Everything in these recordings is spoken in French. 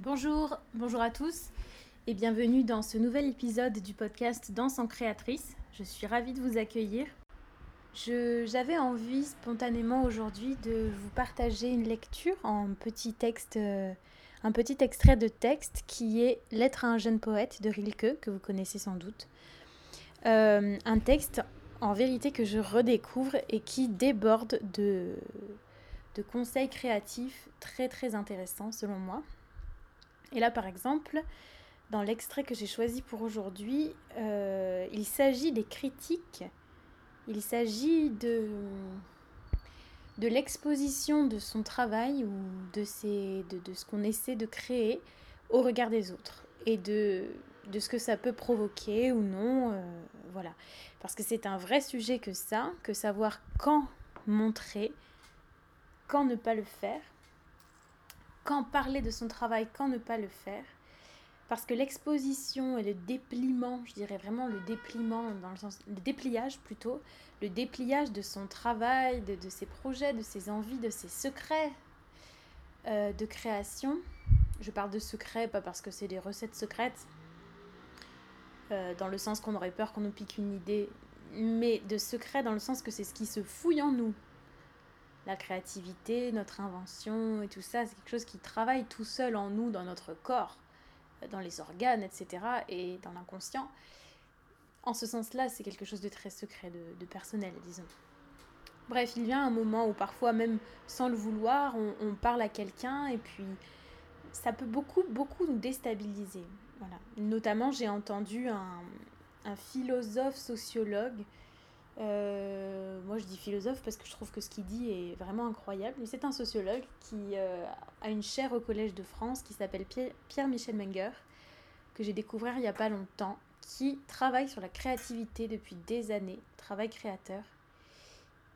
Bonjour, bonjour à tous et bienvenue dans ce nouvel épisode du podcast Danse en créatrice. Je suis ravie de vous accueillir. J'avais envie spontanément aujourd'hui de vous partager une lecture en petit texte, euh, un petit extrait de texte qui est Lettre à un jeune poète de Rilke, que vous connaissez sans doute. Euh, un texte en vérité que je redécouvre et qui déborde de, de conseils créatifs très très intéressants selon moi. Et là, par exemple, dans l'extrait que j'ai choisi pour aujourd'hui, euh, il s'agit des critiques, il s'agit de, de l'exposition de son travail ou de, ses, de, de ce qu'on essaie de créer au regard des autres et de, de ce que ça peut provoquer ou non. Euh, voilà. Parce que c'est un vrai sujet que ça, que savoir quand montrer, quand ne pas le faire quand parler de son travail, quand ne pas le faire. Parce que l'exposition et le dépliement, je dirais vraiment le dépliement, dans le sens, le dépliage plutôt, le dépliage de son travail, de, ses projets, de ses envies, de ses secrets euh, de création. Je parle de secrets, pas parce que c'est des recettes secrètes, euh, dans le sens qu'on aurait peur qu'on nous pique une idée, mais de secrets dans le sens que c'est ce qui se fouille en nous, la créativité, notre invention et tout ça, c'est quelque chose qui travaille tout seul en nous, dans notre corps, dans les organes, etc. et dans l'inconscient. En ce sens-là, c'est quelque chose de très secret, de, personnel, disons. Bref, il vient un moment où parfois même sans le vouloir, on, parle à quelqu'un et puis ça peut beaucoup, beaucoup nous déstabiliser. Voilà. Notamment, j'ai entendu un philosophe sociologue euh, moi, je dis philosophe parce que je trouve que ce qu'il dit est vraiment incroyable. C'est un sociologue qui euh, a une chaire au Collège de France qui s'appelle Pierre-Michel Menger, que j'ai découvert il n'y a pas longtemps, qui travaille sur la créativité depuis des années, travail créateur,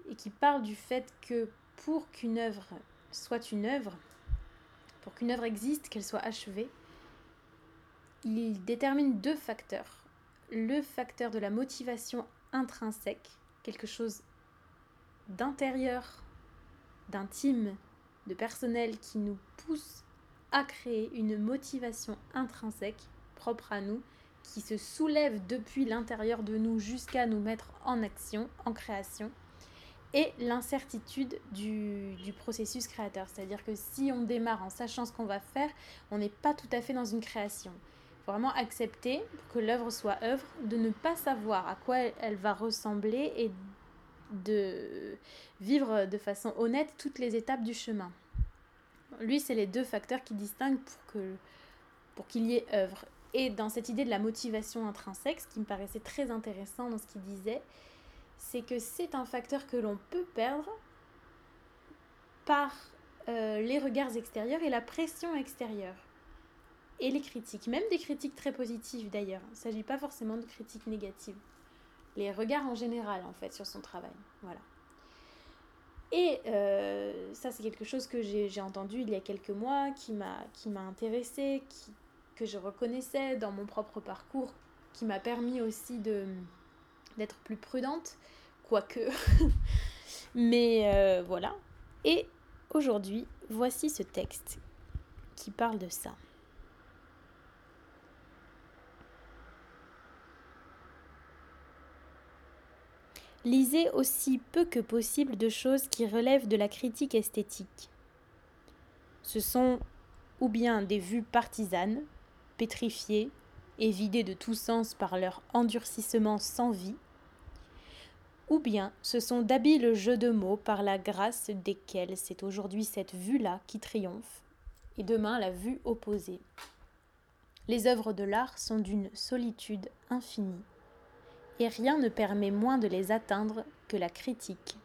et qui parle du fait que pour qu'une œuvre soit une œuvre, pour qu'une œuvre existe, qu'elle soit achevée, il détermine deux facteurs. Le facteur de la motivation intrinsèque, quelque chose d'intérieur, d'intime, de personnel qui nous pousse à créer une motivation intrinsèque propre à nous, qui se soulève depuis l'intérieur de nous jusqu'à nous mettre en action, en création, et l'incertitude du, processus créateur. C'est-à-dire que si on démarre en sachant ce qu'on va faire, on n'est pas tout à fait dans une création vraiment accepter, que l'œuvre soit œuvre, de ne pas savoir à quoi elle va ressembler et de vivre de façon honnête toutes les étapes du chemin. Lui, c'est les deux facteurs qui distinguent pour qu'il y ait œuvre. Et dans cette idée de la motivation intrinsèque, ce qui me paraissait très intéressant dans ce qu'il disait, c'est que c'est un facteur que l'on peut perdre par euh, les regards extérieurs et la pression extérieure et les critiques, même des critiques très positives d'ailleurs. Il ne s'agit pas forcément de critiques négatives. Les regards en général en fait sur son travail. Voilà. Et euh, ça c'est quelque chose que j'ai entendu il y a quelques mois, qui m'a intéressé, qui, que je reconnaissais dans mon propre parcours, qui m'a permis aussi d'être plus prudente, quoique. Mais euh, voilà. Et aujourd'hui, voici ce texte qui parle de ça. Lisez aussi peu que possible de choses qui relèvent de la critique esthétique. Ce sont ou bien des vues partisanes, pétrifiées et vidées de tout sens par leur endurcissement sans vie, ou bien ce sont d'habiles jeux de mots par la grâce desquels c'est aujourd'hui cette vue-là qui triomphe, et demain la vue opposée. Les œuvres de l'art sont d'une solitude infinie et rien ne permet moins de les atteindre que la critique.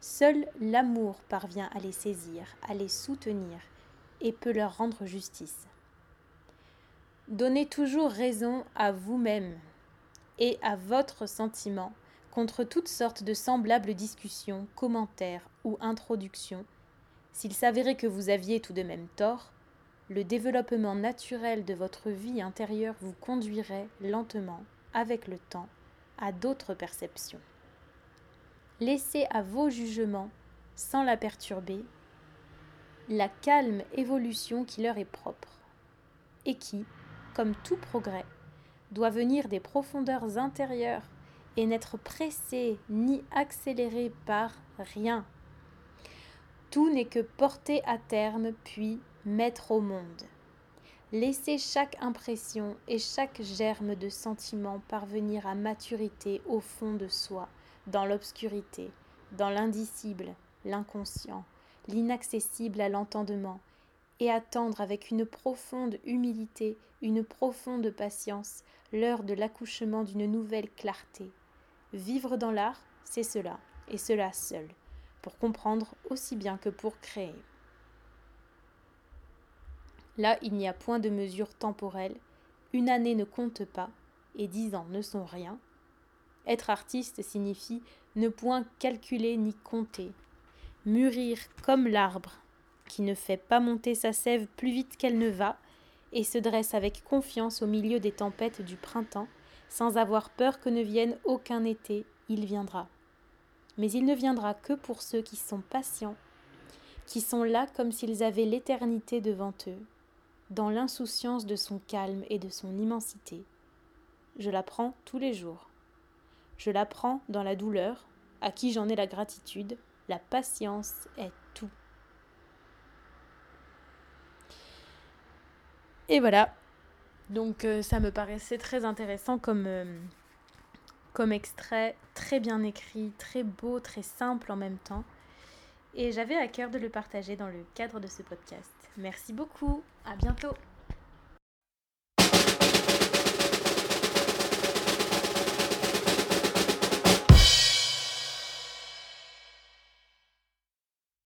Seul l'amour parvient à les saisir, à les soutenir, et peut leur rendre justice. Donnez toujours raison à vous-même et à votre sentiment contre toutes sortes de semblables discussions, commentaires ou introductions. S'il s'avérait que vous aviez tout de même tort, le développement naturel de votre vie intérieure vous conduirait lentement avec le temps, à d'autres perceptions. Laissez à vos jugements, sans la perturber, la calme évolution qui leur est propre, et qui, comme tout progrès, doit venir des profondeurs intérieures et n'être pressé ni accéléré par rien. Tout n'est que porter à terme puis mettre au monde. Laisser chaque impression et chaque germe de sentiment parvenir à maturité au fond de soi, dans l'obscurité, dans l'indicible, l'inconscient, l'inaccessible à l'entendement, et attendre avec une profonde humilité, une profonde patience, l'heure de l'accouchement d'une nouvelle clarté. Vivre dans l'art, c'est cela, et cela seul, pour comprendre aussi bien que pour créer. Là, il n'y a point de mesure temporelle, une année ne compte pas, et dix ans ne sont rien. Être artiste signifie ne point calculer ni compter, mûrir comme l'arbre qui ne fait pas monter sa sève plus vite qu'elle ne va, et se dresse avec confiance au milieu des tempêtes du printemps, sans avoir peur que ne vienne aucun été, il viendra. Mais il ne viendra que pour ceux qui sont patients, qui sont là comme s'ils avaient l'éternité devant eux, dans l'insouciance de son calme et de son immensité. Je l'apprends tous les jours. Je l'apprends dans la douleur, à qui j'en ai la gratitude, la patience est tout. Et voilà. Donc euh, ça me paraissait très intéressant comme, euh, comme extrait, très bien écrit, très beau, très simple en même temps. Et j'avais à cœur de le partager dans le cadre de ce podcast. Merci beaucoup, à bientôt